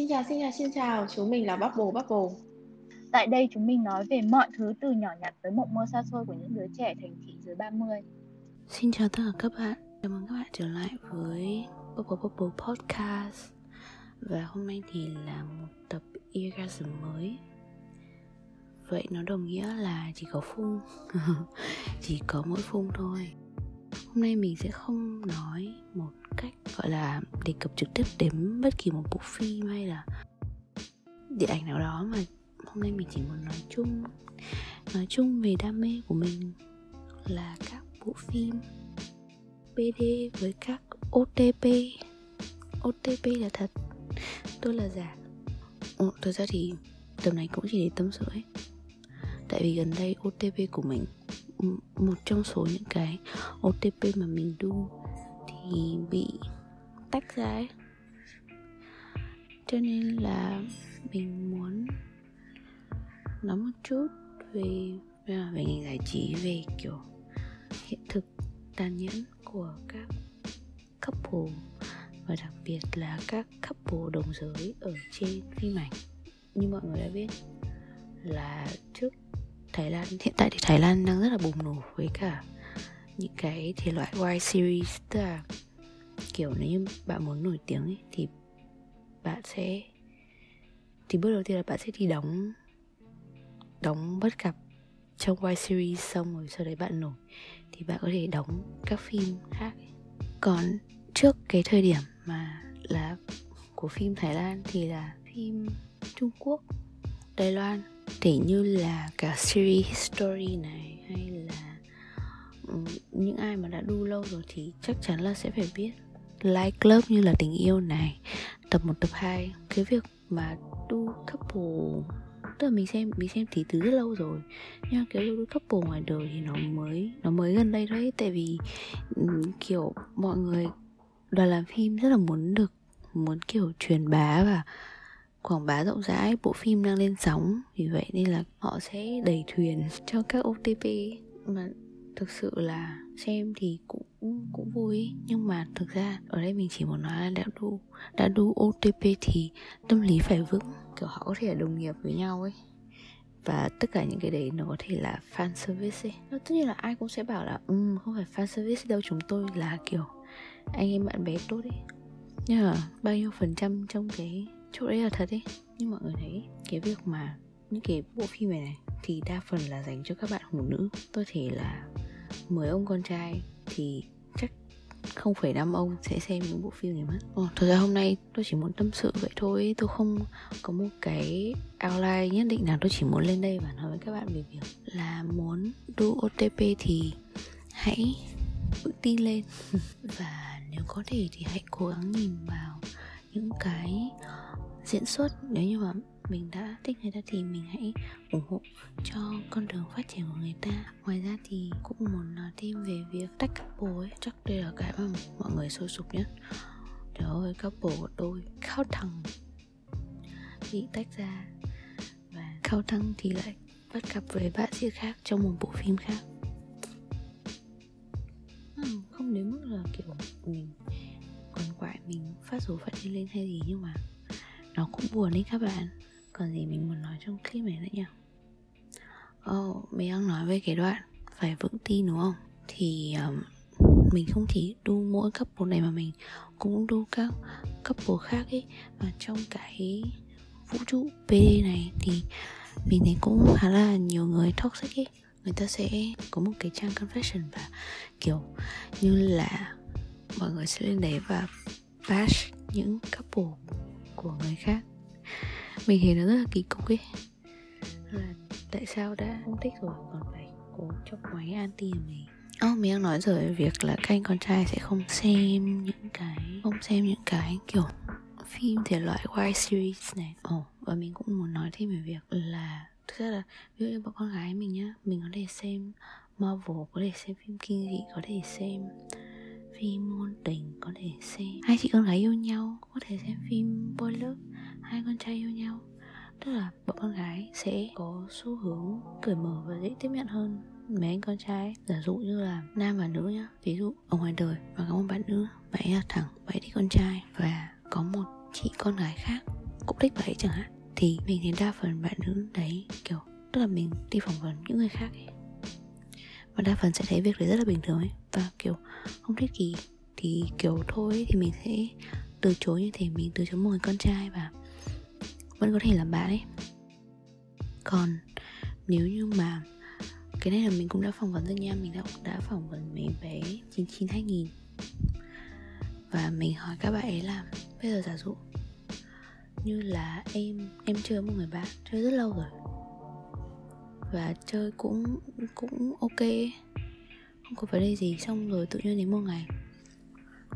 Xin chào, xin chào, xin chào, chúng mình là Bubble Bubble. Tại đây chúng mình nói về mọi thứ từ nhỏ nhặt tới mộng mơ xa xôi của những đứa trẻ thành thị dưới 30. Xin chào tất cả các bạn, chào mừng các bạn trở lại với Bubble Bubble Podcast. Và hôm nay thì là một tập Eargasm mới. Vậy nó đồng nghĩa là chỉ có phun Chỉ có mỗi phun thôi. Hôm nay mình sẽ không nói một cách gọi là đề cập trực tiếp đến bất kỳ một bộ phim hay là điện ảnh nào đó mà hôm nay mình chỉ muốn nói chung nói chung về đam mê của mình là các bộ phim BD với các OTP OTP là thật tôi là giả. Ồ, thật ra thì tầm này cũng chỉ để tâm sự ấy. Tại vì gần đây OTP của mình một trong số những cái OTP mà mình đu thì bị tách ra ấy. Cho nên là mình muốn nói một chút về à, về ngành giải trí, về kiểu hiện thực tàn nhẫn của các couple và đặc biệt là các couple đồng giới ở trên phim ảnh. Như mọi người đã biết là trước Thái Lan, hiện tại thì Thái Lan đang rất là bùng nổ với cả những cái thể loại Y series, tức là kiểu nếu như bạn muốn nổi tiếng ấy, thì bạn sẽ thì bước đầu tiên là bạn sẽ đi đóng đóng bất cập trong Y series xong rồi sau đấy bạn nổi. Thì bạn có thể đóng các phim khác ấy. còn trước cái thời điểm mà là của phim Thái Lan thì là phim Trung Quốc Đài Loan. Để như là cả series history này hay là ừ, những ai mà đã đu lâu rồi thì chắc chắn là sẽ phải biết like club như là tình yêu này. Tập 1 tập 2 cái việc mà du couple, tức là mình xem mình xem thì từ rất lâu rồi. Nhưng mà kiểu du couple ngoài đời thì nó mới nó mới gần đây thôi tại vì kiểu, mọi người đoàn làm phim rất là muốn được, muốn kiểu truyền bá và quảng bá rộng rãi. Bộ phim đang lên sóng, vì vậy nên là họ sẽ đẩy thuyền cho các OTP mà thực sự là xem thì cũng cũng vui. Nhưng mà thực ra ở đây mình chỉ muốn nói là đã đu đã đu OTP thì tâm lý phải vững kiểu họ có thể là đồng nghiệp với nhau ấy. Và tất cả những cái đấy nó có thể là fan service ấy. Nó tất nhiên là ai cũng sẽ bảo là um, không phải fan service đâu chúng tôi là kiểu anh em bạn bè tốt ấy. Nhưng mà bao nhiêu phần trăm trong cái chỗ đấy là thật ấy. Nhưng mọi người thấy cái việc mà những cái bộ phim này này thì đa phần là dành cho các bạn phụ nữ. Tôi thể là mời ông con trai thì chắc không phải năm ông sẽ xem những bộ phim này mất. Ồ, thật ra hôm nay tôi chỉ muốn tâm sự vậy thôi tôi không có một cái outline nhất định nào tôi chỉ muốn lên đây và nói với các bạn về việc là muốn đu OTP thì hãy tự tin lên. Và nếu có thể thì hãy cố gắng nhìn vào những cái diễn xuất. Nếu như mà mình đã thích người ta thì mình hãy ủng hộ cho con đường phát triển của người ta. Ngoài ra thì cũng muốn nói thêm về việc tách couple ấy. Chắc đây là cái mà mọi người sôi sục nhất. Trời ơi couple của tôi khao thằng bị tách ra. Và khao thăng thì lại bắt gặp với bạn diễn khác trong một bộ phim khác. Hmm, không đến mức là kiểu mình còn quại, mình phát số phát đi lên hay gì nhưng mà nó cũng buồn đấy các bạn còn gì mình muốn nói trong clip này nữa nhỉ? Oh, mình đang nói về cái đoạn phải vững tin đúng không? Thì um, mình không chỉ đu mỗi couple này mà mình cũng đu các couple khác ấy. Và trong cái vũ trụ PD này thì mình thấy cũng khá là nhiều người toxic ấy. Người ta sẽ có một cái trang confession và kiểu như là mọi người sẽ lên đấy và bash những couple của người khác mình thấy nó rất là kỳ cục ấy. Là tại sao đã không thích rồi còn phải cố chọc máy anti mình? Oh, mình đang nói rồi việc là các anh con trai sẽ không xem những cái không xem những cái kiểu phim thể loại Y series này. Oh, và mình cũng muốn nói thêm về việc là thực ra là ví dụ như bọn con gái mình nhá mình có thể xem Marvel có thể xem phim kinh dị có thể xem phim ngôn tình có thể xem hai chị con gái yêu nhau có thể xem phim boy love, hai con trai yêu nhau. Tức là bọn con gái sẽ có xu hướng cởi mở và dễ tiếp nhận hơn mấy anh con trai. Giả dụ như là nam và nữ nhá. Ví dụ, ở ngoài đời và có một bạn nữ, bạn ấy là thẳng bạn ấy thích con trai và có một chị con gái khác cũng thích bạn ấy chẳng hạn, thì mình thấy đa phần bạn nữ đấy kiểu, tức là mình đi phỏng vấn những người khác ấy. Và đa phần sẽ thấy việc đấy rất là bình thường ấy. Và kiểu không thích gì thì kiểu thôi thì mình sẽ từ chối như thế, mình từ chối một người con trai và vẫn có thể làm bạn ấy. Còn nếu như mà cái này là mình cũng đã phỏng vấn rồi nha, mình đã đã phỏng vấn mấy bé 99 2000 và mình hỏi các bạn ấy là bây giờ giả dụ như là em em chơi một người bạn, chơi rất lâu rồi và chơi cũng cũng ok không có vấn đề gì xong rồi tự nhiên đến một ngày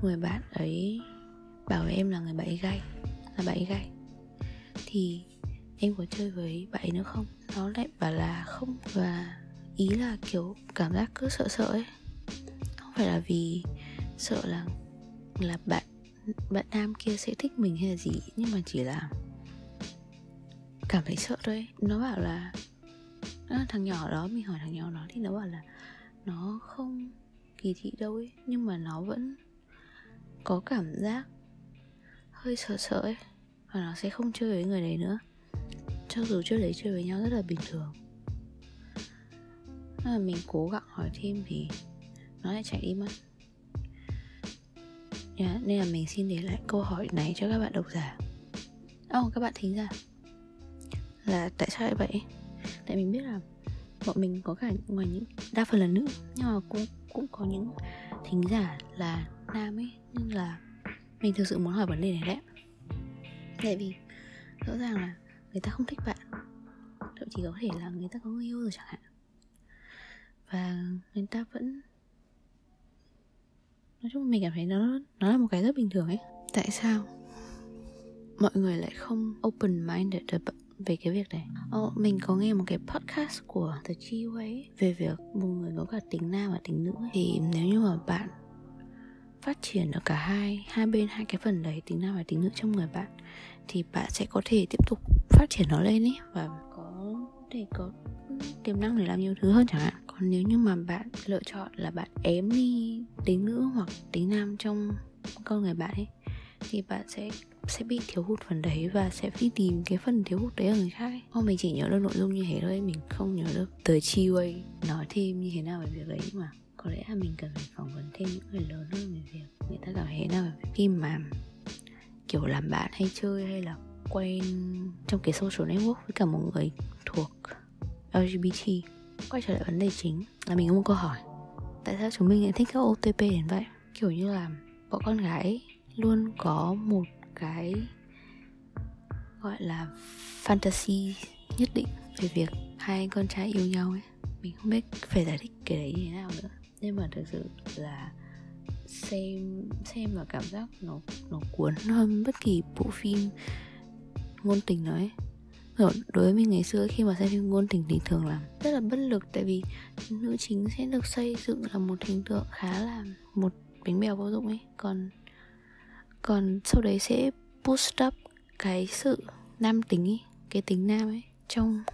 người bạn ấy bảo với em là người bạn ấy gay là bạn ấy gay thì em có chơi với bạn ấy nữa không? Nó lại bảo là không và ý là kiểu cảm giác cứ sợ sợ ấy. Không phải là vì sợ là là bạn bạn nam kia sẽ thích mình hay là gì nhưng mà chỉ là cảm thấy sợ thôi. Nó bảo là à, thằng nhỏ đó mình hỏi thằng nhỏ đó. Thì nó bảo là nó không kỳ thị đâu ấy nhưng mà nó vẫn có cảm giác hơi sợ sợ ấy và nó sẽ không chơi với người đấy nữa. Cho dù trước đấy chơi với nhau rất là bình thường. Mà mình cố gắng hỏi thêm thì nó lại chạy đi mất. Yeah, nên là mình xin để lại câu hỏi này cho các bạn độc giả. Oh, các bạn thính giả. Là tại sao lại vậy? Tại mình biết là bọn mình có cả ngoài những đa phần là nữ, nhưng mà cũng cũng có những thính giả là nam ấy. Nhưng là mình thực sự muốn hỏi vấn đề này đấy tại vì rõ ràng là người ta không thích bạn. Thậm chí có thể là người ta có người yêu rồi chẳng hạn. Và người ta vẫn, nói chung mình cảm thấy nó nó là một cái rất bình thường ấy. Tại sao mọi người lại không open minded về cái việc này. Oh, mình có nghe một cái podcast của The Chi Way về việc một người có cả tính nam và tính nữ thì nếu như mà bạn phát triển ở cả hai hai bên hai cái phần đấy tính nam và tính nữ trong người bạn thì bạn sẽ có thể tiếp tục phát triển nó lên ấy và có thể có tiềm năng để làm nhiều thứ hơn chẳng hạn. Còn nếu như mà bạn lựa chọn là bạn ém đi tính nữ hoặc tính nam trong con người bạn ấy thì bạn sẽ sẽ bị thiếu hụt phần đấy và sẽ đi tìm cái phần thiếu hụt đấy ở người khác ấy. Không mình chỉ nhớ được nội dung như thế thôi, mình không nhớ được tới chi quay nói thêm như thế nào về việc đấy mà. Có lẽ là mình cần phải phỏng vấn thêm những người lớn hơn về việc người ta cảm thấy thế nào về khi mà, kiểu, làm bạn hay chơi hay là quen trong cái social network với cả một người thuộc LGBT quay trở lại vấn đề chính là mình có một câu hỏi. Tại sao chúng mình lại thích các OTP đến vậy? Kiểu như là bọn con gái luôn có một cái gọi là fantasy nhất định về việc hai con trai yêu nhau ấy. Mình không biết phải giải thích cái đấy như thế nào nữa. Nhưng mà thực sự là xem xem và cảm giác nó nó cuốn hơn bất kỳ bộ phim ngôn tình nói đối với mình ngày xưa khi mà xem phim ngôn tình thì thường là rất là bất lực, tại vì nữ chính sẽ được xây dựng là một hình tượng khá là một bánh bèo vô dụng ấy. Còn còn sau đấy sẽ boost up cái sự nam tính ấy cái tính nam ấy trong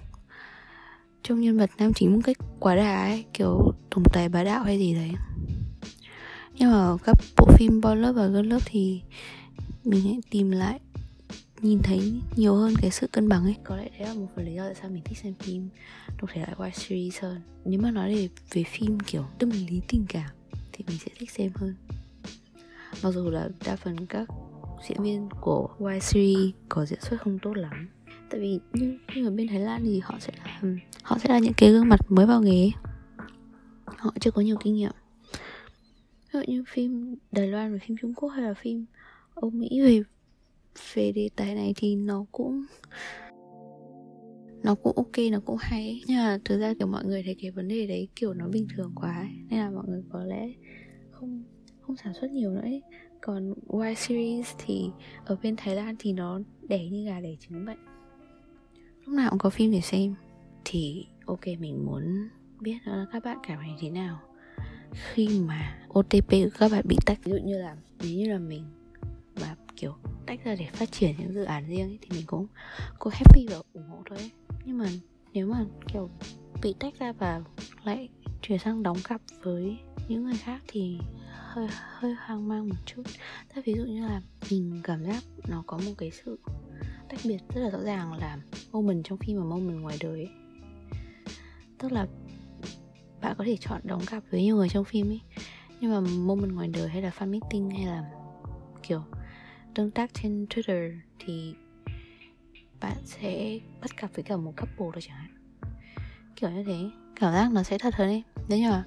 trong nhân vật nam chính một cách quá đà ấy, kiểu tổng tài bá đạo hay gì đấy. Nhưng mà các bộ phim boy love và girl love thì mình hãy tìm lại, nhìn thấy nhiều hơn cái sự cân bằng ấy. Có lẽ đấy là một phần lý do tại sao mình thích xem phim thuộc thể loại Y series hơn. Nếu mà nói về về phim kiểu tâm lý tình cảm thì mình sẽ thích xem hơn mặc dù là đa phần các diễn viên của Y series có diễn xuất không tốt lắm. Tại vì nhưng nhưng ở bên Thái Lan thì họ sẽ là họ sẽ là những cái gương mặt mới vào nghề. Họ chưa có nhiều kinh nghiệm. Ví dụ như phim Đài Loan và phim Trung Quốc hay là phim Âu Mỹ về về đề tài này thì nó cũng nó cũng ok, nó cũng hay. Nhưng mà thực ra kiểu mọi người thấy cái vấn đề đấy kiểu nó bình thường quá ấy. nên là mọi người có lẽ không không sản xuất nhiều nữa ấy. còn Y series thì ở bên Thái Lan thì nó đẻ như gà đẻ trứng vậy lúc nào cũng có phim để xem thì ok mình muốn biết là các bạn cảm thấy thế nào khi mà OTP của các bạn bị tách ví dụ như là nếu như là mình mà kiểu tách ra để phát triển những dự án riêng ấy, thì mình cũng cũng happy và ủng hộ thôi ấy. nhưng mà nếu mà kiểu bị tách ra và lại chuyển sang đóng cặp với những người khác thì hơi hơi hoang mang một chút. Thế ví dụ như là mình cảm giác nó có một cái sự tách biệt rất là rõ ràng là moment trong phim và moment ngoài đời ấy. tức là bạn có thể chọn đóng cặp với nhiều người trong phim ấy, nhưng mà moment ngoài đời hay là fan meeting hay là kiểu tương tác trên twitter thì bạn sẽ bắt cặp với cả một couple thôi chẳng hạn. Kiểu như thế, cảm giác nó sẽ thật hơn ấy nếu như là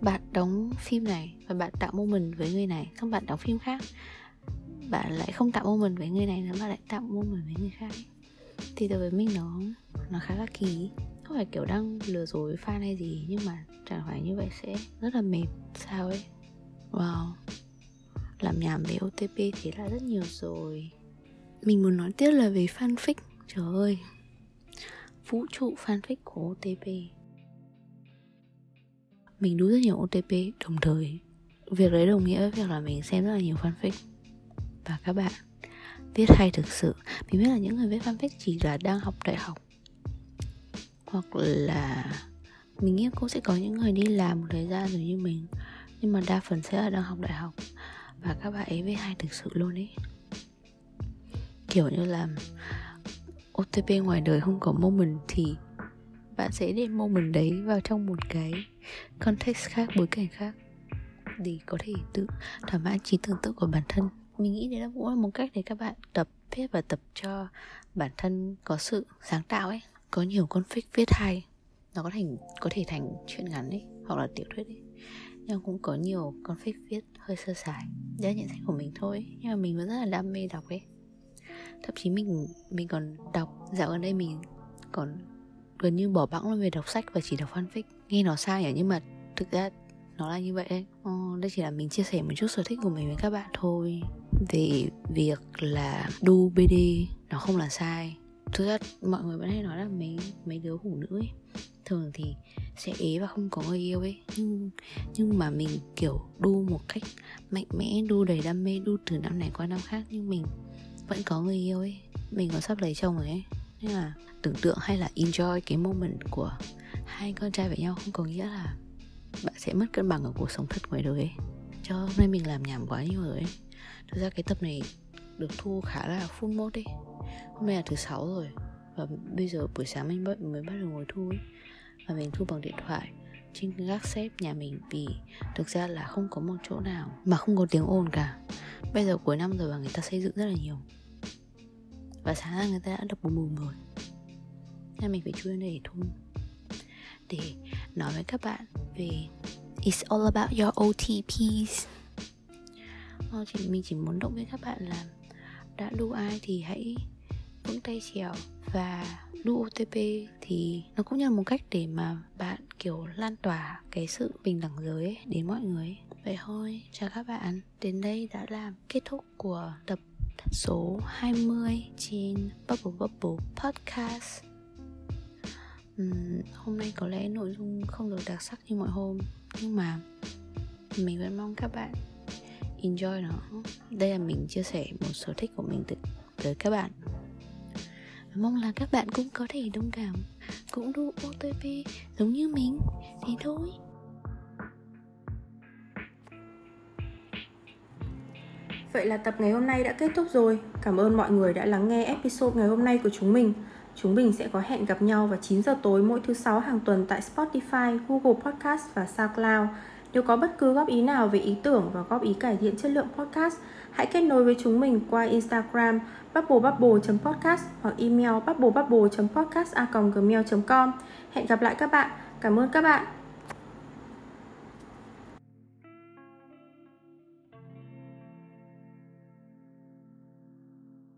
bạn đóng phim này và bạn tạo moment với người này xong bạn đóng phim khác, bạn lại không tạo moment với người này nữa mà lại tạo moment với người khác. Thì đối với mình nó nó khá là kỳ. Không phải kiểu đang lừa dối fan hay gì, nhưng mà chẳng phải như vậy sẽ rất là mệt, sao ấy? Wow. Làm nhảm về OTP thì là rất nhiều rồi. Mình muốn nói tiếp là về fanfic. Trời ơi. Vũ trụ fanfic của OTP mình đu rất nhiều OTP đồng thời. Việc đấy đồng nghĩa với việc là mình xem rất là nhiều fanfic. Và các bạn viết hay thực sự, mình biết là những người viết fanfic chỉ là đang học đại học. Hoặc là mình nghĩ cũng sẽ có những người đi làm một thời gian rồi như mình, nhưng mà đa phần sẽ là đang học đại học. Và các bạn ấy viết hay thực sự luôn ấy. Kiểu như là OTP ngoài đời không có moment thì bạn sẽ đem moment đấy vào trong một cái context khác, bối cảnh khác để có thể tự thỏa mãn trí tưởng tượng của bản thân. Mình nghĩ đấy là cũng là một cách để các bạn tập viết và tập cho bản thân có sự sáng tạo ấy, có nhiều config viết hay. Nó có thành, có thể thành chuyện ngắn ấy, hoặc là tiểu thuyết ấy. Nhưng cũng có nhiều config viết hơi sơ sài, đấy là nhận xét của mình thôi. Nhưng mà mình vẫn rất là đam mê đọc ấy. Thậm chí mình mình còn đọc, dạo gần đây mình còn gần như bỏ bẵng luôn về đọc sách và chỉ đọc fanfic nghe nó sai nhỉ nhưng mà thực ra nó là như vậy đấy. Ờ, đây chỉ là mình chia sẻ một chút sở thích của mình với các bạn thôi. Về việc là đu bd nó không là sai. Thực ra mọi người vẫn hay nói là mấy mấy đứa phụ nữ ấy thường thì sẽ ế và không có người yêu ấy. Nhưng nhưng mà mình kiểu đu một cách mạnh mẽ đu đầy đam mê đu từ năm này qua năm khác nhưng mình vẫn có người yêu ấy. Mình còn sắp lấy chồng rồi ấy. Nên là tưởng tượng hay là enjoy cái moment của hai con trai với nhau không có nghĩa là bạn sẽ mất cân bằng ở cuộc sống thật ngoài đời ấy. Cho hôm nay mình làm nhảm quá nhiều rồi ấy. Thực ra cái tập này được thu khá là full mode ấy. Hôm nay là thứ sáu rồi và bây giờ buổi sáng mình mới, mới bắt đầu ngồi thu ấy. Và mình thu bằng điện thoại trên gác xếp nhà mình vì thực ra là không có một chỗ nào mà không có tiếng ồn cả. Bây giờ cuối năm rồi và người ta xây dựng rất là nhiều. Và sáng ra người ta đã đập bùm bùm rồi nên mình phải chui lên đây để thu để nói với các bạn về It's all about your OTPs ờ, chỉ, Mình chỉ muốn động viên các bạn là đã đu ai thì hãy vững tay trèo và đu OTP thì nó cũng như là một cách để mà bạn kiểu lan tỏa cái sự bình đẳng giới ấy đến mọi người. Vậy thôi, chào các bạn. Đến đây đã là kết thúc của tập số 20 trên Bubble Bubble Podcast uhm, Hôm nay có lẽ nội dung không được đặc sắc như mọi hôm Nhưng mà mình vẫn mong các bạn enjoy nó Đây là mình chia sẻ một sở thích của mình tới, tới các bạn Mong là các bạn cũng có thể đồng cảm Cũng đu OTP giống như mình Thì thôi Vậy là tập ngày hôm nay đã kết thúc rồi. Cảm ơn mọi người đã lắng nghe episode ngày hôm nay của chúng mình. Chúng mình sẽ có hẹn gặp nhau vào 9 giờ tối mỗi thứ sáu hàng tuần tại Spotify, Google Podcast và SoundCloud. Nếu có bất cứ góp ý nào về ý tưởng và góp ý cải thiện chất lượng podcast, hãy kết nối với chúng mình qua Instagram bubblebubble.podcast hoặc email bubblebubble.podcast.gmail.com Hẹn gặp lại các bạn. Cảm ơn các bạn.